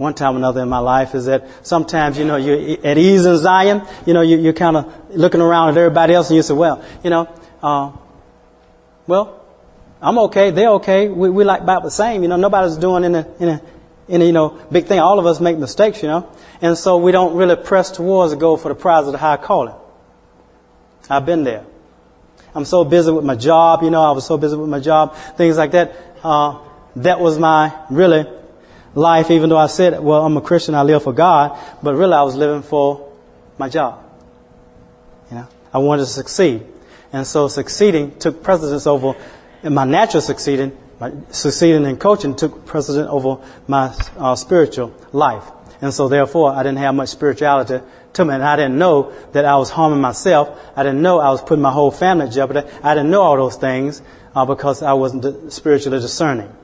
one time or another in my life is that sometimes, you know, you're at ease in Zion, you know, you, are kind of looking around at everybody else and you say, well, you know, uh, well, I'm okay, they're okay, we, we like about the same, you know, nobody's doing in a, in a, you know, big thing. All of us make mistakes, you know, and so we don't really press towards the goal for the prize of the high calling. I've been there. I'm so busy with my job, you know, I was so busy with my job, things like that. Uh, that was my really life, even though I said, well, I'm a Christian, I live for God, but really I was living for my job. You know, I wanted to succeed. And so succeeding took precedence over my natural succeeding, my succeeding in coaching took precedence over my uh, spiritual life. And so therefore I didn't have much spirituality to me. And I didn't know that I was harming myself. I didn't know I was putting my whole family in jeopardy. I didn't know all those things uh, because I wasn't spiritually discerning.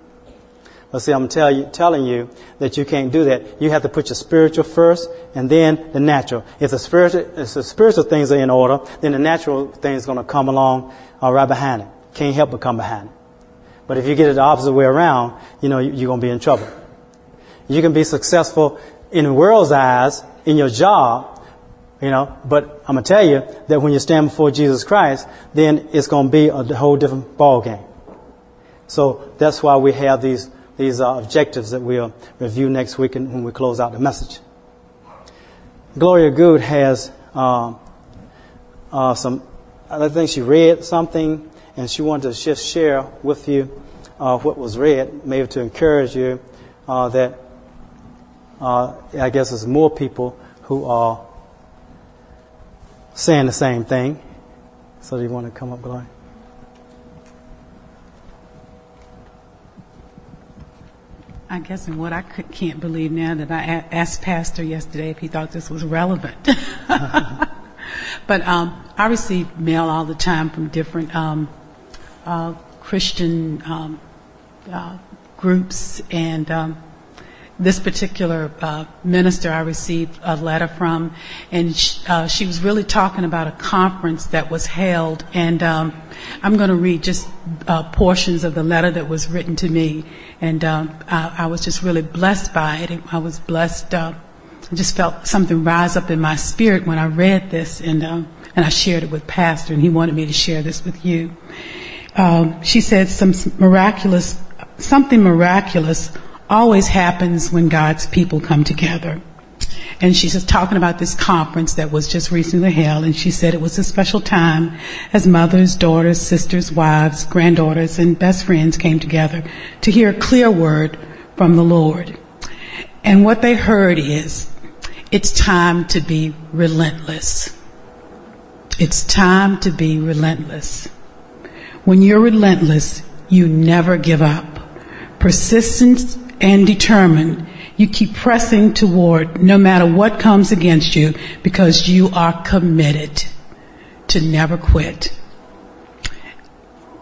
But see, I'm tell you, telling you that you can't do that. You have to put your spiritual first and then the natural. If the spiritual, if the spiritual things are in order, then the natural things are going to come along uh, right behind it. Can't help but come behind it. But if you get it the opposite way around, you know, you're going to be in trouble. You can be successful in the world's eyes in your job, you know, but I'm going to tell you that when you stand before Jesus Christ, then it's going to be a whole different ball game. So that's why we have these these are objectives that we'll review next week when we close out the message. Gloria Good has uh, uh, some, I think she read something and she wanted to just share with you uh, what was read, maybe to encourage you uh, that uh, I guess there's more people who are saying the same thing. So do you want to come up, Gloria? I guess and what I could, can't believe now that I asked Pastor yesterday if he thought this was relevant. but um, I receive mail all the time from different um, uh, Christian um, uh, groups, and um, this particular uh, minister I received a letter from, and she, uh, she, was really talking about a conference that was held. And um, I'm going to read just uh, portions of the letter that was written to me, and um, I, I, was just really blessed by it. I was blessed. Uh, I just felt something rise up in my spirit when I read this, and um, and I shared it with Pastor, and he wanted me to share this with you. Um, she said some miraculous, something miraculous always happens when God's people come together. And she's just talking about this conference that was just recently held, and she said it was a special time as mothers, daughters, sisters, wives, granddaughters, and best friends came together to hear a clear word from the Lord. And what they heard is, it's time to be relentless. It's time to be relentless. When you're relentless, you never give up. Persistence and determined, you keep pressing toward no matter what comes against you because you are committed to never quit.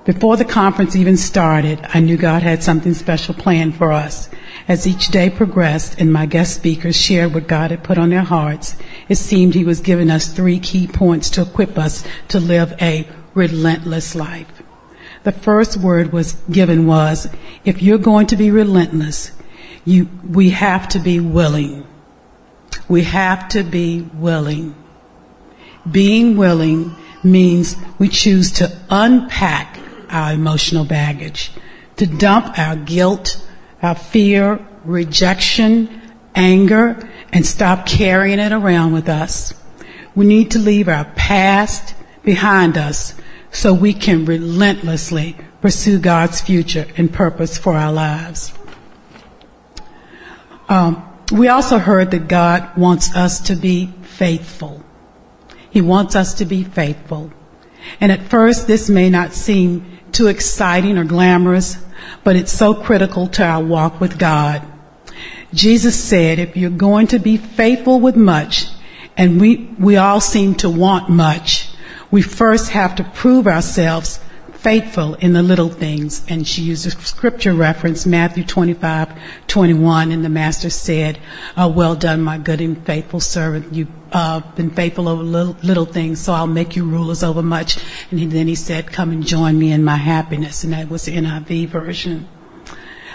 Before the conference even started, I knew God had something special planned for us. As each day progressed and my guest speakers shared what God had put on their hearts, it seemed He was giving us three key points to equip us to live a relentless life. The first word was given was, if you're going to be relentless, you, we have to be willing. We have to be willing. Being willing means we choose to unpack our emotional baggage, to dump our guilt, our fear, rejection, anger, and stop carrying it around with us. We need to leave our past behind us so we can relentlessly pursue God's future and purpose for our lives. Um, we also heard that God wants us to be faithful. He wants us to be faithful. And at first, this may not seem too exciting or glamorous, but it's so critical to our walk with God. Jesus said, if you're going to be faithful with much, and we, we all seem to want much, we first have to prove ourselves faithful in the little things. And she used a scripture reference, Matthew 25, 21, and the master said, oh, well done, my good and faithful servant. You've uh, been faithful over little, little, things, so I'll make you rulers over much. And then he said, come and join me in my happiness. And that was the NIV version.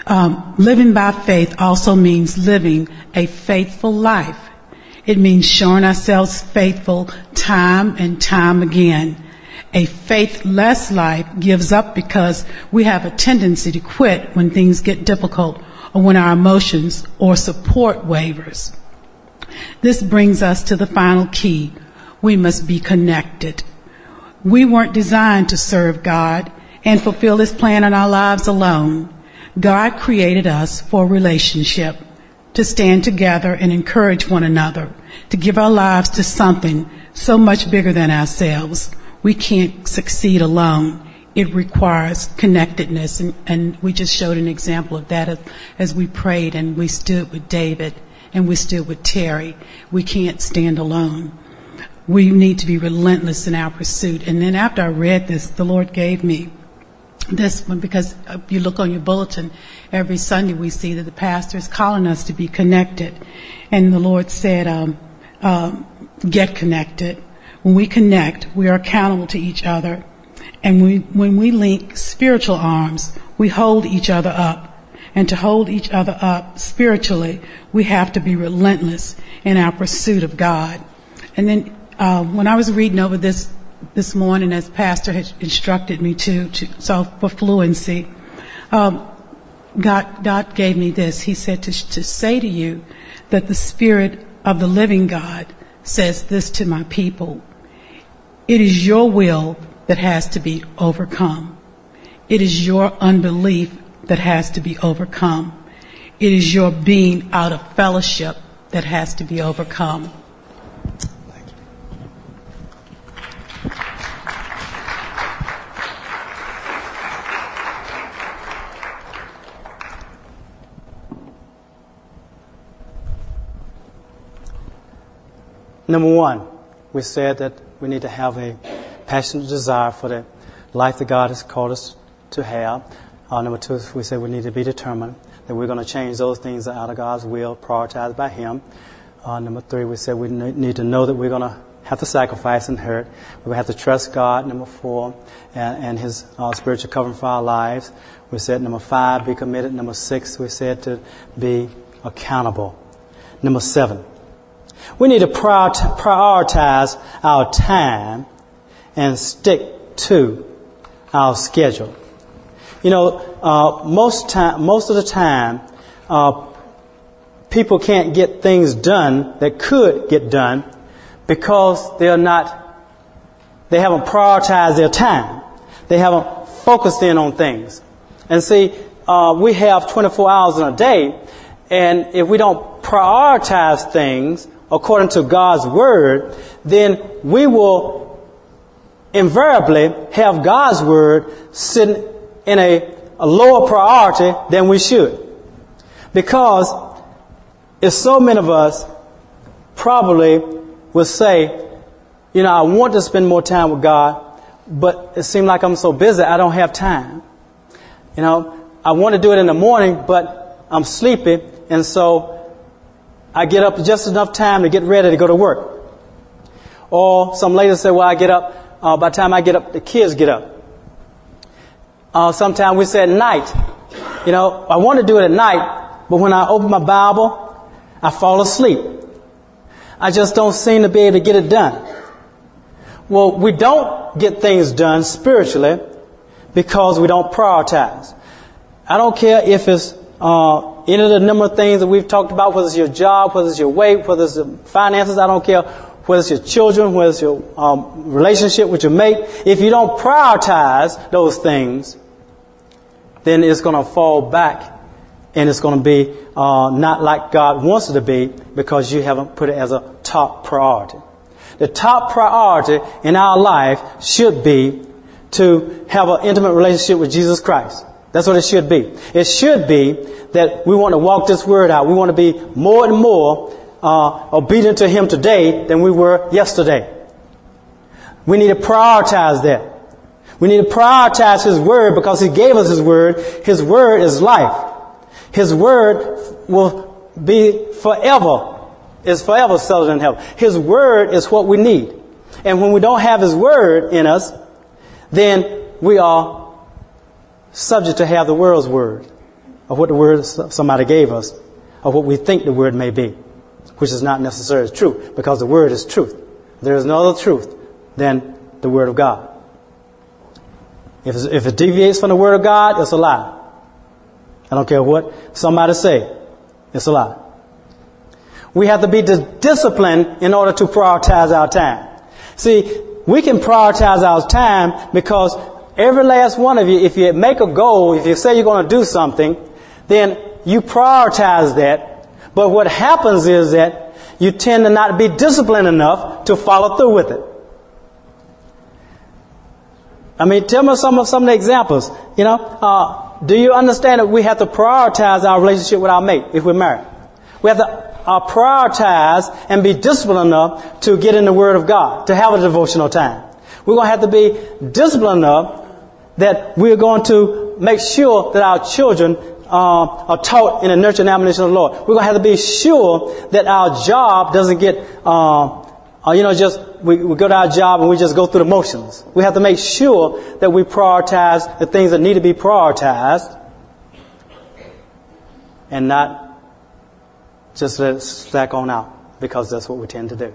Um, living by faith also means living a faithful life. It means showing ourselves faithful time and time again. A faithless life gives up because we have a tendency to quit when things get difficult or when our emotions or support wavers. This brings us to the final key. We must be connected. We weren't designed to serve God and fulfill His plan in our lives alone. God created us for relationship, to stand together and encourage one another, to give our lives to something so much bigger than ourselves. We can't succeed alone. It requires connectedness, and, and we just showed an example of that as, as we prayed and we stood with David and we stood with Terry. We can't stand alone. We need to be relentless in our pursuit. And then after I read this, the Lord gave me this one because you look on your bulletin every Sunday we see that the pastor is calling us to be connected, and the Lord said, um, um, "Get connected." When we connect, we are accountable to each other, and we, when we link spiritual arms, we hold each other up. And to hold each other up spiritually, we have to be relentless in our pursuit of God. And then uh, when I was reading over this this morning, as Pastor had instructed me to, to so for fluency, um, God, God gave me this. He said to, to say to you that the Spirit of the living God says this to my people. It is your will that has to be overcome. It is your unbelief that has to be overcome. It is your being out of fellowship that has to be overcome. Number one, we said that we need to have a passionate desire for the life that God has called us to have. Uh, number two, we said we need to be determined that we're going to change those things that are out of God's will, prioritized by Him. Uh, number three, we said we need to know that we're going to have to sacrifice and hurt. We have to trust God. Number four, and, and His uh, spiritual covering for our lives. We said number five, be committed. Number six, we said to be accountable. Number seven, we need to prioritize our time and stick to our schedule. You know, uh, most time, most of the time, uh, people can't get things done that could get done because they're not, they haven't prioritized their time. They haven't focused in on things. And see, uh, we have 24 hours in a day, and if we don't prioritize things according to God's word, then we will invariably have God's word sitting in a, a lower priority than we should. Because if so many of us probably will say, you know, I want to spend more time with God, but it seems like I'm so busy, I don't have time. You know, I want to do it in the morning, but I'm sleepy, and so I get up just enough time to get ready to go to work. Or some ladies say, well, I get up, uh, by the time I get up, the kids get up. Uh, sometimes we say at night, you know, I want to do it at night, but when I open my Bible, I fall asleep. I just don't seem to be able to get it done. Well, we don't get things done spiritually because we don't prioritize. I don't care if it's uh, any of the number of things that we've talked about, whether it's your job, whether it's your weight, whether it's the finances, I don't care, whether it's your children, whether it's your um, relationship with your mate, if you don't prioritize those things, then it's going to fall back and it's going to be uh, not like God wants it to be because you haven't put it as a top priority. The top priority in our life should be to have an intimate relationship with Jesus Christ. That's what it should be. It should be that we want to walk this word out. We want to be more and more uh, obedient to Him today than we were yesterday. We need to prioritize that. We need to prioritize His word because He gave us His word. His word is life. His word will be forever, is forever settled in heaven. His word is what we need. And when we don't have His word in us, then we are subject to have the world's word. of what the word somebody gave us, of what we think the word may be, which is not necessarily true, because the word is truth. There is no other truth than the word of God. If, if it deviates from the word of God, it's a lie. I don't care what somebody say, it's a lie. We have to be disciplined in order to prioritize our time. See, we can prioritize our time because every last one of you, if you make a goal, if you say you're going to do something, then you prioritize that. But what happens is that you tend to not be disciplined enough to follow through with it. I mean, tell me some of some of the examples. You know, uh, do you understand that we have to prioritize our relationship with our mate if we're married? We have to uh, prioritize and be disciplined enough to get in the Word of God, to have a devotional time. We're going to have to be disciplined enough that we're going to make sure that our children uh, are taught in the nurture and admonition of the Lord. We're going to have to be sure that our job doesn't get uh, uh, you know, just we, we go to our job and we just go through the motions. We have to make sure that we prioritize the things that need to be prioritized and not just let it slack on out because that's what we tend to do.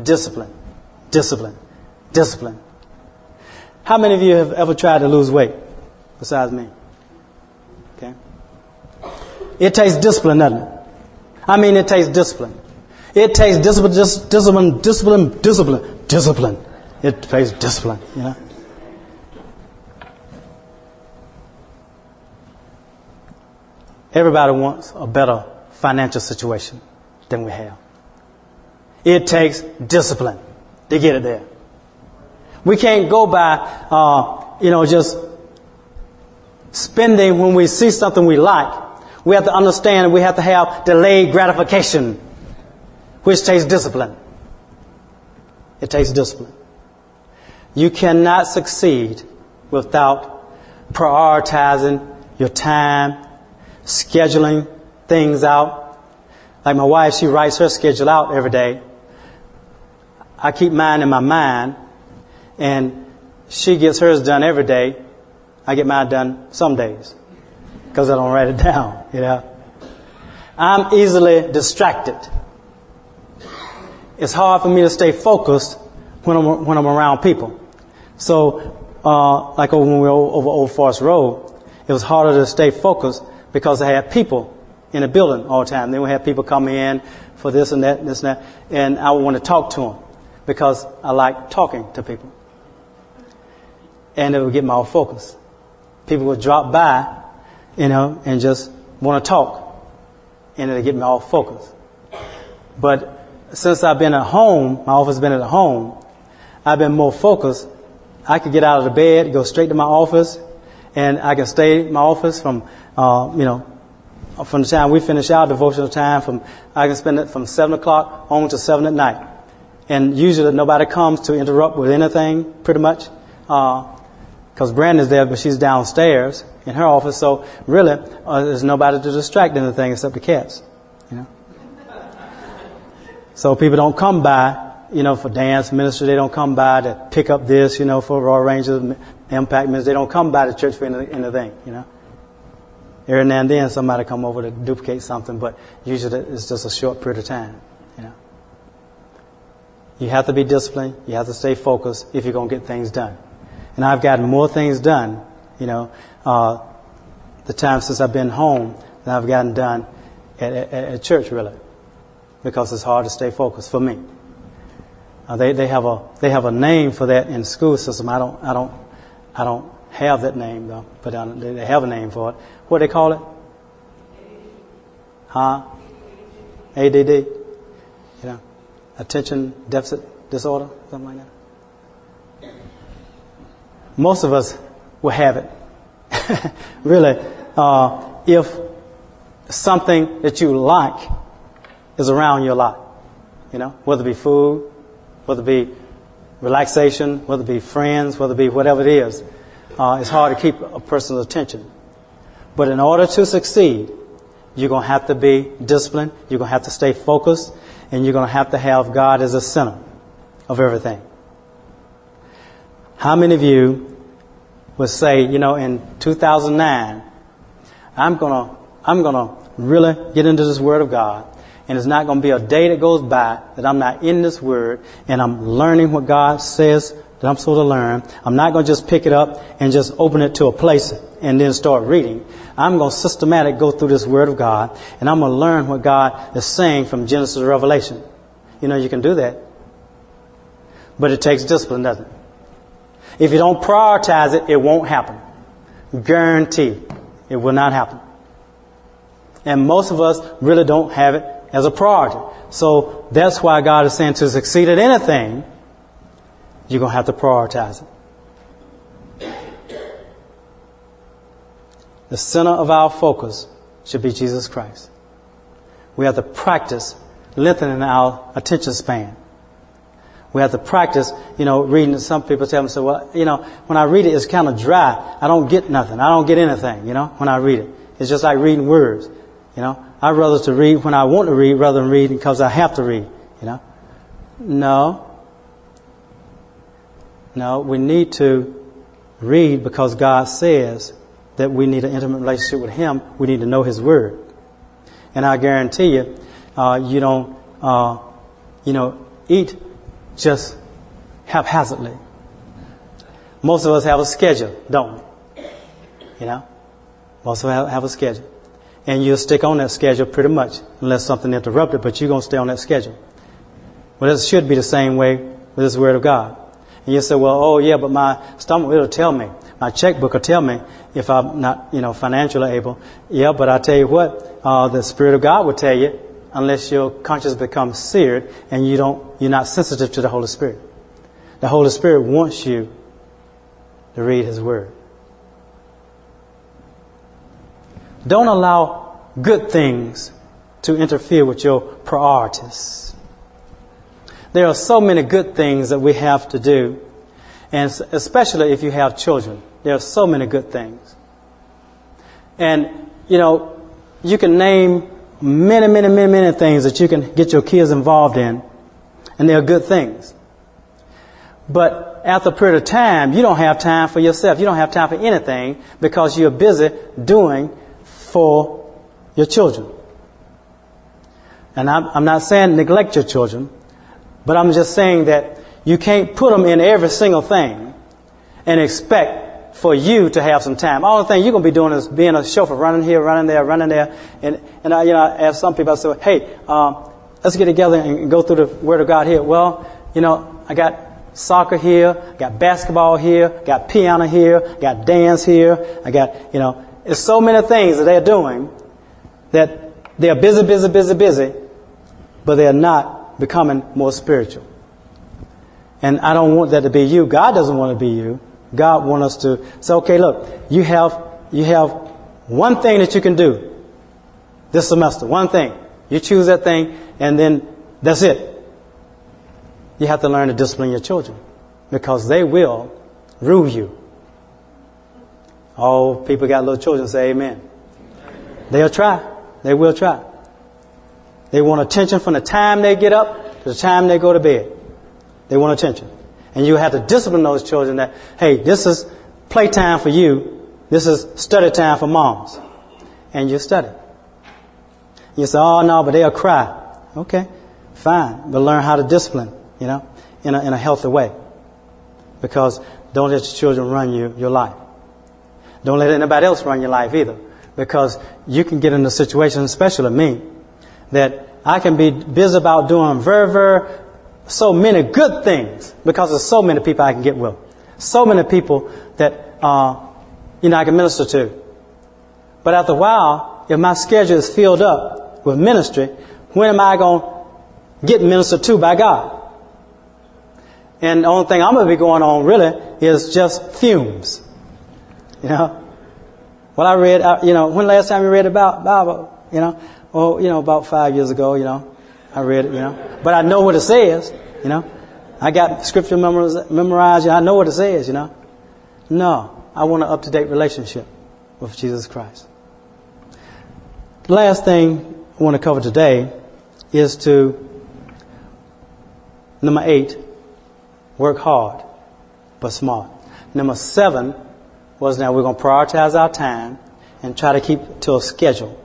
Discipline, discipline, discipline. How many of you have ever tried to lose weight besides me? Okay. It takes discipline, doesn't it? I mean, it takes discipline. It takes discipline, discipline, discipline, discipline, discipline. It takes discipline, you know. Everybody wants a better financial situation than we have. It takes discipline to get it there. We can't go by, uh, you know, just spending when we see something we like. We have to understand we have to have delayed gratification which takes discipline. It takes discipline. You cannot succeed without prioritizing your time, scheduling things out. Like my wife, she writes her schedule out every day. I keep mine in my mind, and she gets hers done every day. I get mine done some days because I don't write it down, you know. I'm easily distracted it's hard for me to stay focused when I'm, when I'm around people. So, uh, like when we were over Old Forest Road, it was harder to stay focused because I had people in the building all the time. Then we had people come in for this and that, and this and that, and I would want to talk to them because I like talking to people. And it would get my off focus. People would drop by, you know, and just want to talk, and it would get me off focus. But since I've been at home, my office has been at home, I've been more focused. I could get out of the bed, go straight to my office, and I can stay in my office from, uh, you know, from the time we finish our devotional time, from I can spend it from seven o'clock on to seven at night, and usually nobody comes to interrupt with anything, pretty much, because Brandon's there, but she's downstairs in her office, so really uh, there's nobody to distract anything except the cats, you know. So people don't come by, you know, for dance ministry. They don't come by to pick up this, you know, for Royal Rangers, Impact Ministry. They don't come by the church for anything, you know. Every now and then somebody come over to duplicate something, but usually it's just a short period of time, you know. You have to be disciplined. You have to stay focused if you're going to get things done. And I've gotten more things done, you know, uh, the time since I've been home than I've gotten done at, at, at church, really because it's hard to stay focused for me. Uh, they, they have a they have a name for that in school system. I don't I don't I don't have that name though, but uh, they have a name for it. What do they call it? Huh? ADD. You know, attention deficit disorder, something like that. Most of us will have it. really, uh, if something that you like is around you a lot. You know, whether it be food, whether it be relaxation, whether it be friends, whether it be whatever it is. Uh, it's hard to keep a person's attention. But in order to succeed, you're going to have to be disciplined, you're going to have to stay focused, and you're going to have to have God as a center of everything. How many of you would say, you know, in 2009, I'm gonna, I'm gonna really get into this Word of God. And it's not gonna be a day that goes by that I'm not in this Word and I'm learning what God says that I'm supposed to learn. I'm not gonna just pick it up and just open it to a place and then start reading. I'm gonna systematic go through this Word of God and I'm gonna learn what God is saying from Genesis to Revelation. You know, you can do that. But it takes discipline, doesn't it? If you don't prioritize it, it won't happen. Guarantee. It will not happen. And most of us really don't have it as a priority. So that's why God is saying to succeed at anything, you're going to have to prioritize it. The center of our focus should be Jesus Christ. We have to practice lengthening our attention span. We have to practice, you know, reading. Some people tell me, so, well, you know, when I read it, it's kind of dry. I don't get nothing. I don't get anything, you know, when I read it. It's just like reading words, you know. I'd rather to read when I want to read rather than reading because I have to read, you know. No. No, we need to read because God says that we need an intimate relationship with Him. We need to know His Word. And I guarantee you, uh, you don't, uh, you know, eat just haphazardly. Most of us have a schedule, don't we? You know? Most of us have a schedule. And you'll stick on that schedule pretty much, unless something interrupted, but you're going to stay on that schedule. Well, it should be the same way with this Word of God. And you say, well, oh yeah, but my stomach, it'll tell me. My checkbook will tell me if I'm not, you know, financially able. Yeah, but I tell you what, uh, the Spirit of God will tell you unless your conscience becomes seared and you don't, you're not sensitive to the Holy Spirit. The Holy Spirit wants you to read His Word. Don't allow good things to interfere with your priorities. There are so many good things that we have to do, and especially if you have children, there are so many good things. And, you know, you can name many, many, many, many things that you can get your kids involved in, and they're good things. But after a period of time, you don't have time for yourself. You don't have time for anything because you're busy doing for your children. And I'm, I'm not saying neglect your children, but I'm just saying that you can't put them in every single thing and expect for you to have some time. All the thing you're going to be doing is being a chauffeur, running here, running there, running there. And, and I, you know, I have some people I say, hey, um, let's get together and go through the Word of God here. Well, you know, I got soccer here, got basketball here, got piano here, got dance here, I got, you know, it's so many things that they're doing that they're busy, busy, busy, busy, but they're not becoming more spiritual. And I don't want that to be you. God doesn't want to be you. God wants us to say, okay, look, you have, you have one thing that you can do this semester. One thing. You choose that thing and then that's it. You have to learn to discipline your children because they will rule you. All people got little children say amen. They'll try. They will try. They want attention from the time they get up to the time they go to bed. They want attention. And you have to discipline those children that, hey, this is playtime for you. This is study time for moms. And you study. You say, oh no, but they'll cry. Okay, fine. But learn how to discipline, you know, in a, in a healthy way. Because don't let your children run you, your life. Don't let anybody else run your life either. Because you can get in a situation, especially me, that I can be busy about doing very, very, so many good things because there's so many people I can get with. So many people that, uh, you know, I can minister to. But after a while, if my schedule is filled up with ministry, when am I going to get ministered to by God? And the only thing I'm going to be going on really is just fumes. You know? Well, I read, uh, you know, when last time you read about Bible? You know? Well, you know, about five years ago, you know, I read it, you know. But I know what it says, you know. I got scripture memorized, I know what it says, you know. No, I want an up-to-date relationship with Jesus Christ. The last thing I want to cover today is to, number eight, work hard, but smart. Number seven was now we're going to prioritize our time and try to keep to a schedule.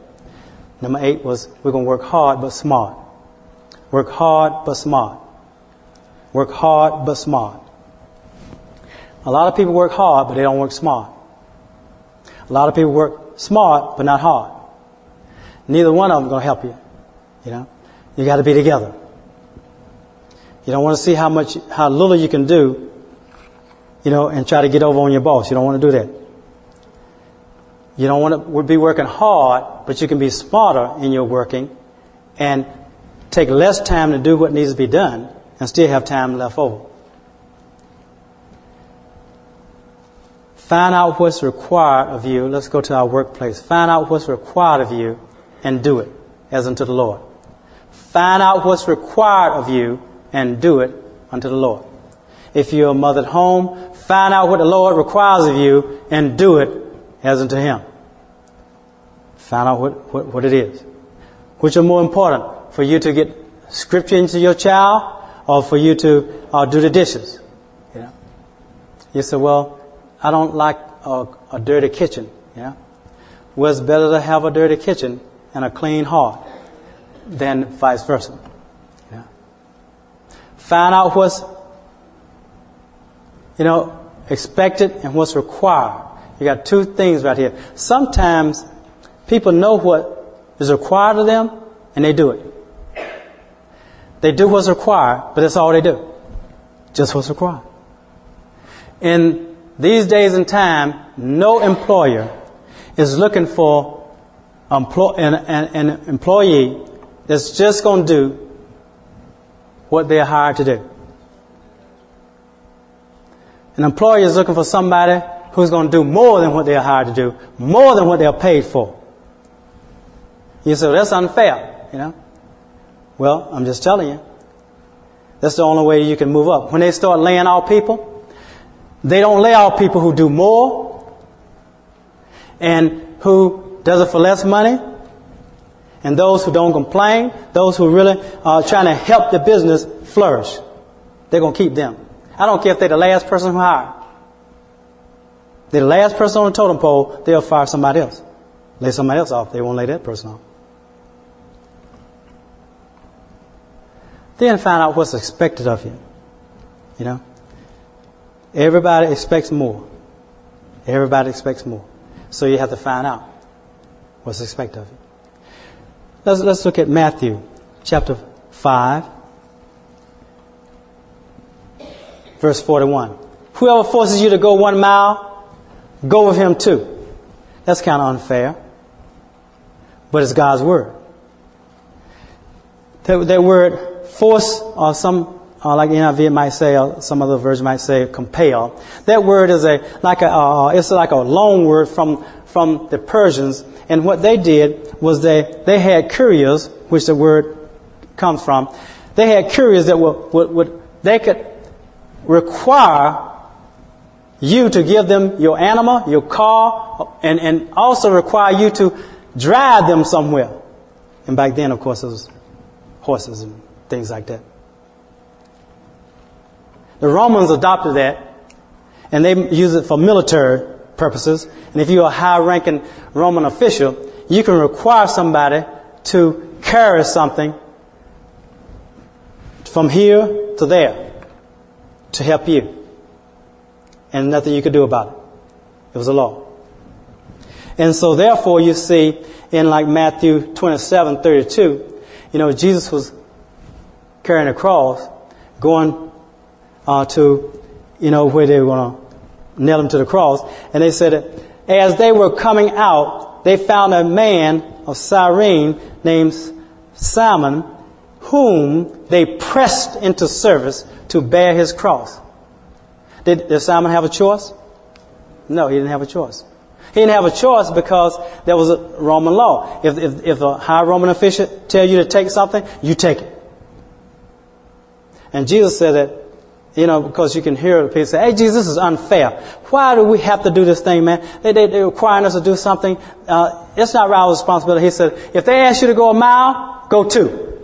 Number eight was we're going to work hard but smart. Work hard but smart. Work hard but smart. A lot of people work hard but they don't work smart. A lot of people work smart but not hard. Neither one of them going to help you. You know, you got to be together. You don't want to see how much, how little you can do, you know, and try to get over on your boss. You don't want to do that. You don't want to be working hard, but you can be smarter in your working and take less time to do what needs to be done and still have time left over. Find out what's required of you. Let's go to our workplace. Find out what's required of you and do it as unto the Lord. Find out what's required of you and do it unto the Lord. If you're a mother at home, find out what the Lord requires of you and do it as unto Him. Find out what, what, what it is. Which are more important, for you to get scripture into your child or for you to uh, do the dishes? You, know? you say, well, I don't like a, a dirty kitchen. Yeah. Well, it's better to have a dirty kitchen and a clean heart than vice versa. Yeah. Find out what's, you know, expected and what's required. You got two things right here. Sometimes people know what is required of them and they do it. They do what's required, but that's all they do. Just what's required. In these days and time, no employer is looking for an, an employee that's just going to do what they're hired to do. An employer is looking for somebody who's going to do more than what they're hired to do, more than what they're paid for. You say, well, that's unfair, you know. Well, I'm just telling you. That's the only way you can move up. When they start laying off people, they don't lay off people who do more and who does it for less money. And those who don't complain, those who really are trying to help the business flourish, they're going to keep them. I don't care if they're the last person who hired. They're the last person on the totem pole, they'll fire somebody else. Lay somebody else off, they won't lay that person off. Then find out what's expected of you. You know? Everybody expects more. Everybody expects more. So you have to find out what's expected of you. Let's, let's look at Matthew chapter 5, verse 41. Whoever forces you to go one mile, go with him two. That's kind of unfair. But it's God's word. That, that word force, or some, uh, like NIV might say, or some other version might say, compel. That word is a like a, uh, it's like a loan word from from the Persians, and what they did was they they had couriers, which the word comes from. They had couriers that would, would, would they could require you to give them your animal, your car, and, and also require you to drive them somewhere. And back then, of course, it was horses and things like that. The Romans adopted that, and they use it for military purposes. And if you're a high ranking Roman official, you can require somebody to carry something from here to there to help you. And nothing you could do about it. It was a law. And so therefore you see in like Matthew 27, 32, you know, Jesus was carrying a cross, going uh, to, you know, where they were going to nail him to the cross. And they said that as they were coming out, they found a man of Cyrene named Simon, whom they pressed into service to bear his cross. Did, did Simon have a choice? No, he didn't have a choice. He didn't have a choice because there was a Roman law. If, if, if a high Roman official tell you to take something, you take it. And Jesus said that, you know, because you can hear people say, hey, Jesus, this is unfair. Why do we have to do this thing, man? They, they, they're requiring us to do something. Uh, it's not our responsibility. He said, if they ask you to go a mile, go two.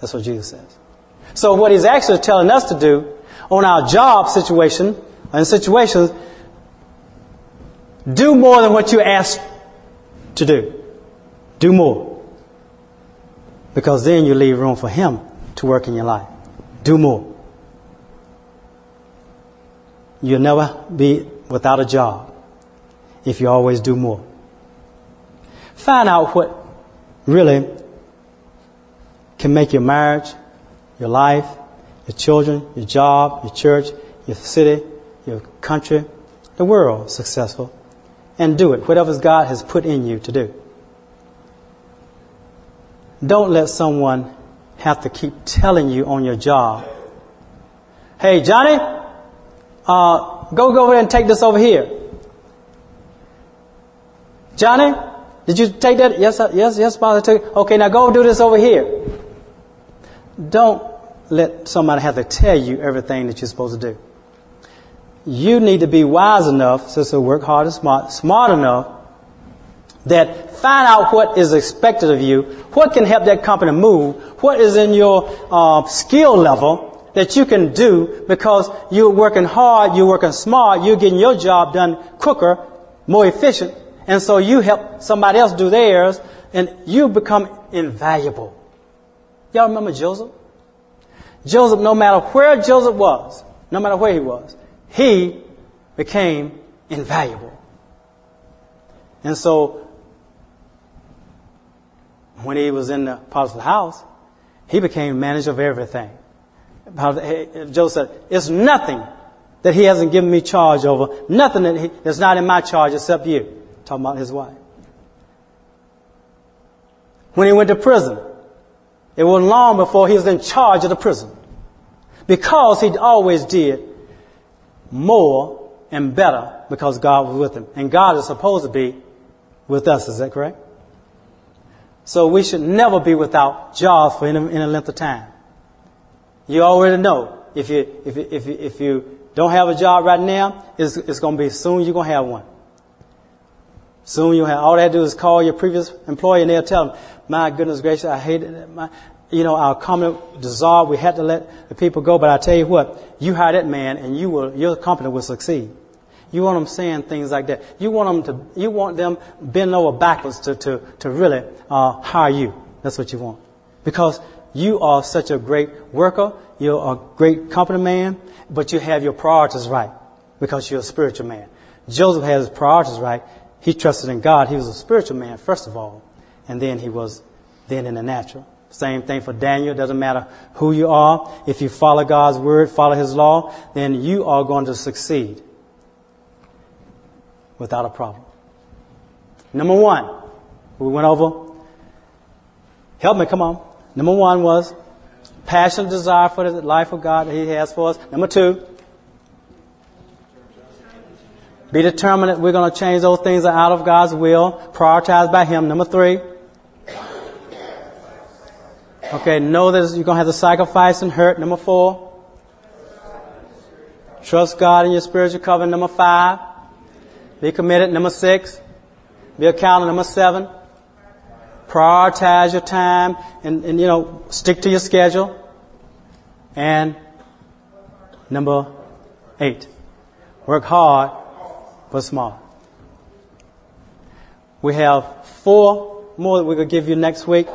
That's what Jesus says. So what he's actually telling us to do on our job situation and situations, Do more than what you asked to do. Do more. Because then you leave room for Him to work in your life. Do more. You'll never be without a job if you always do more. Find out what really can make your marriage, your life, your children, your job, your church, your city, your country, the world successful. And do it, whatever God has put in you to do. Don't let someone have to keep telling you on your job, hey, Johnny, uh, go, go over there and take this over here. Johnny, did you take that? Yes, yes, yes, Father. Took it. Okay, now go do this over here. Don't let somebody have to tell you everything that you're supposed to do. You need to be wise enough, so work hard and smart, smart enough that find out what is expected of you, what can help that company move, what is in your uh, skill level that you can do because you're working hard, you're working smart, you're getting your job done quicker, more efficient, and so you help somebody else do theirs, and you become invaluable. Y'all remember Joseph? Joseph, no matter where Joseph was, no matter where he was, he became invaluable. And so, when he was in the Potiphar's house, he became manager of everything. Eh, eh, Joseph said, it's nothing that he hasn't given me charge over, nothing that he, that's not in my charge except you. Talking about his wife. When he went to prison, it wasn't long before he was in charge of the prison. Because he always did more and better because God was with him. And God is supposed to be with us, is that correct? So we should never be without jobs for any, any length of time. You already know if you, if you, if you, if you don't have a job right now, it's, it's going to be soon you're going to have one. Soon you'll have, all they do is call your previous employer and they'll tell them, my goodness gracious, I hate it. My, you know, our company dissolved. We had to let the people go. But I tell you what, you hire that man and you will, your company will succeed. You want them saying things like that. You want them to, you want them bend over backwards to, to, to really, uh, hire you. That's what you want. Because you are such a great worker. You're a great company man, but you have your priorities right because you're a spiritual man. Joseph has his priorities right. He trusted in God. He was a spiritual man, first of all, and then he was then in the natural. Same thing for Daniel. It Doesn't matter who you are. If you follow God's word, follow his law, then you are going to succeed without a problem. Number one, we went over. Help me, come on. Number one was passionate desire for the life of God that He has for us. Number two, be determined that we're going to change those things that are out of God's will, prioritized by Him. Number three. Okay, know that you're going to have to sacrifice and hurt. Number four. Trust God in your spiritual covenant. Number five. Be committed. Number six. Be accountable. Number seven. Prioritize your time and, and, you know, stick to your schedule. And number eight. Work hard but small. We have four more that we're going to give you next week.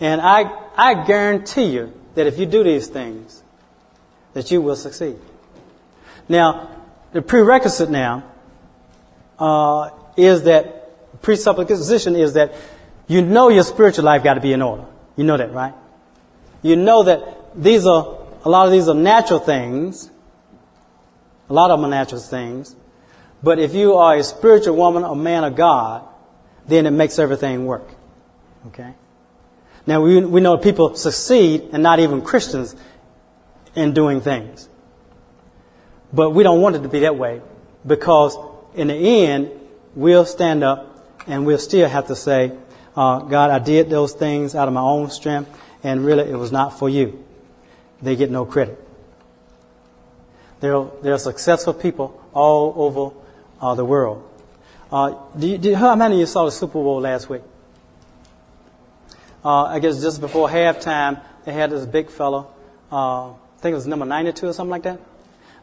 And I, I guarantee you that if you do these things, that you will succeed. Now, the prerequisite now uh, is that presupposition is that you know your spiritual life got to be in order. You know that, right? You know that these are a lot of these are natural things. A lot of them are natural things. But if you are a spiritual woman or man of God, then it makes everything work. Okay? Now we, we know people succeed and not even Christians in doing things. But we don't want it to be that way because in the end, we'll stand up and we'll still have to say, uh, God, I did those things out of my own strength and really it was not for you. They get no credit. There are, successful people all over uh, the world. Uh, do you, do, how many of you saw the Super Bowl last week? Uh, I guess just before halftime, they had this big fellow, uh, I think it was number 92 or something like that.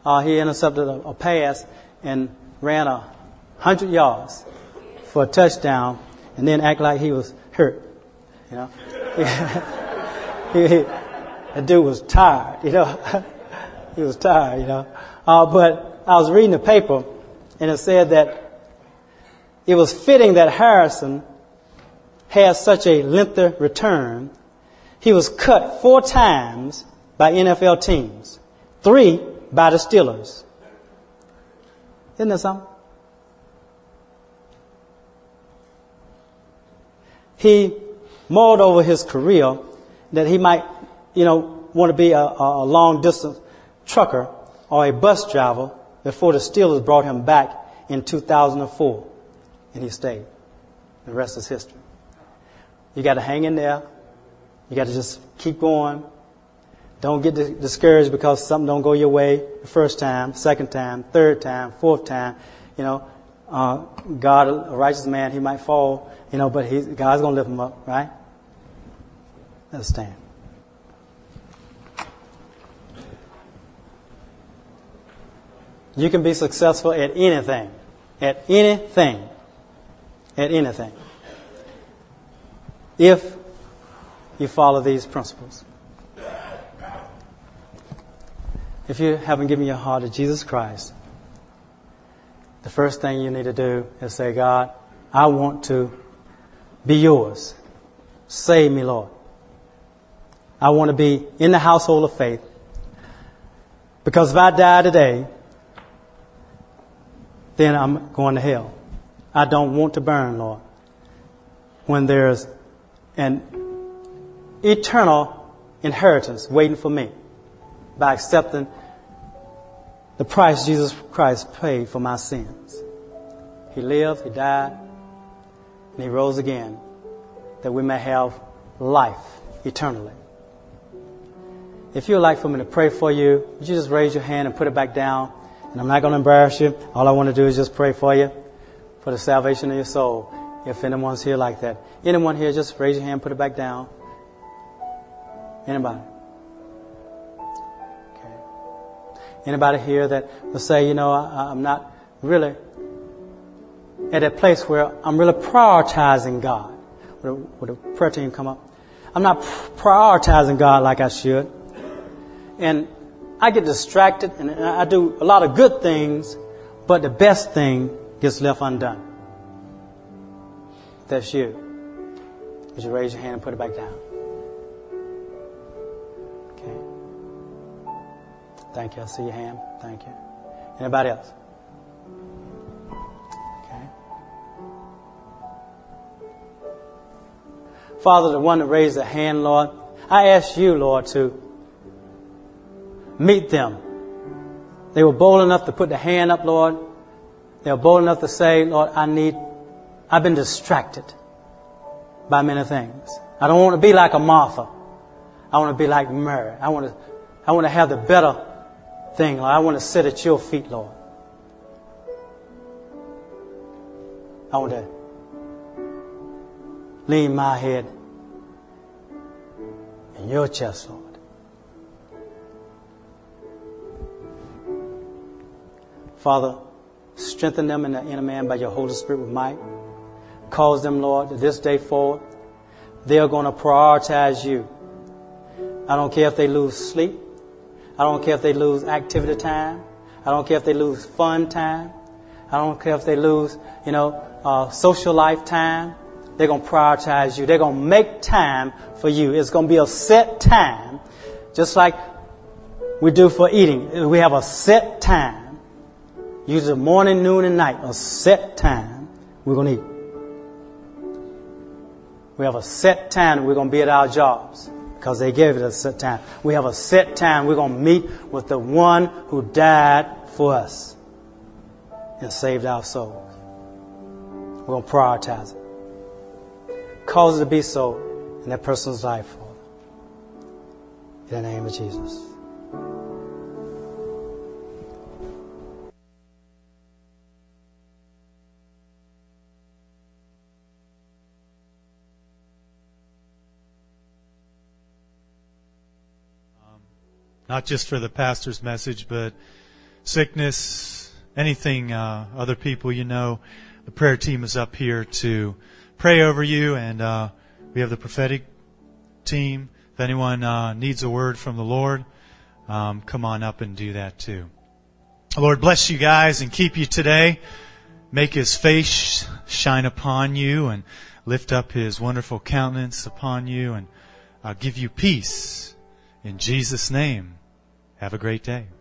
Uh, he intercepted a, a, pass and ran a 100 yards for a touchdown and then act like he was hurt. You know? he, he, that dude was tired, you know? he was tired, you know? Uh, but I was reading the paper and it said that it was fitting that Harrison had such a lengthy return. He was cut four times by NFL teams, three by the Steelers. That something? He mulled over his career that he might, you know, want to be a, a long distance trucker or a bus driver before the Steelers brought him back in 2004. And he stayed. The rest is history. You got to hang in there. You got to just keep going. Don't get discouraged because something don't go your way the first time, second time, third time, fourth time. You know, uh, God, a righteous man, he might fall, you know, but God's going to lift him up, right? Let's stand. You can be successful at anything. At anything. At anything. If you follow these principles. If you haven't given your heart to Jesus Christ, the first thing you need to do is say, God, I want to be yours. Save me, Lord. I want to be in the household of faith. Because if I die today, then I'm going to hell. I don't want to burn, Lord. When there's an eternal inheritance waiting for me by accepting the price Jesus Christ paid for my sins. He lived, He died, and He rose again that we may have life eternally. If you'd like for me to pray for you, would you just raise your hand and put it back down? And I'm not going to embarrass you. All I want to do is just pray for you for the salvation of your soul. If anyone's here like that. Anyone here, just raise your hand, put it back down. Anybody? Anybody here that will say, you know, I, I'm not really at a place where I'm really prioritizing God. Would the prayer team come up? I'm not prioritizing God like I should. And I get distracted and I do a lot of good things, but the best thing gets left undone. That's you. Would you raise your hand and put it back down? Thank you. I see your hand. Thank you. Anybody else? Okay. Father, the one that raised the hand, Lord, I ask you, Lord, to meet them. They were bold enough to put the hand up, Lord. They were bold enough to say, Lord, I need, I've been distracted by many things. I don't want to be like a Martha. I want to be like Mary. I want to, I want to have the better thing, Lord. I want to sit at your feet, Lord. I want to lean my head in your chest, Lord. Father, strengthen them in the inner man by your Holy Spirit with might. Cause them, Lord, this day forward, they are going to prioritize you. I don't care if they lose sleep. I don't care if they lose activity time. I don't care if they lose fun time. I don't care if they lose, you know, uh, social life time. They're going to prioritize you. They're going to make time for you. It's going to be a set time, just like we do for eating. We have a set time. Usually morning, noon, and night, a set time we're going to eat. We have a set time we're going to be at our jobs because they gave it a set time. We have a set time we're going to meet with the one who died for us and saved our souls. We're going to prioritize it. Cause it to be so in that person's life, Father. In the name of Jesus. Not just for the pastor's message, but sickness, anything, uh, other people you know, the prayer team is up here to pray over you, and uh, we have the prophetic team. If anyone uh, needs a word from the Lord, um, come on up and do that too. Lord, bless you guys and keep you today. Make his face shine upon you and lift up his wonderful countenance upon you and uh, give you peace. In Jesus' name, have a great day.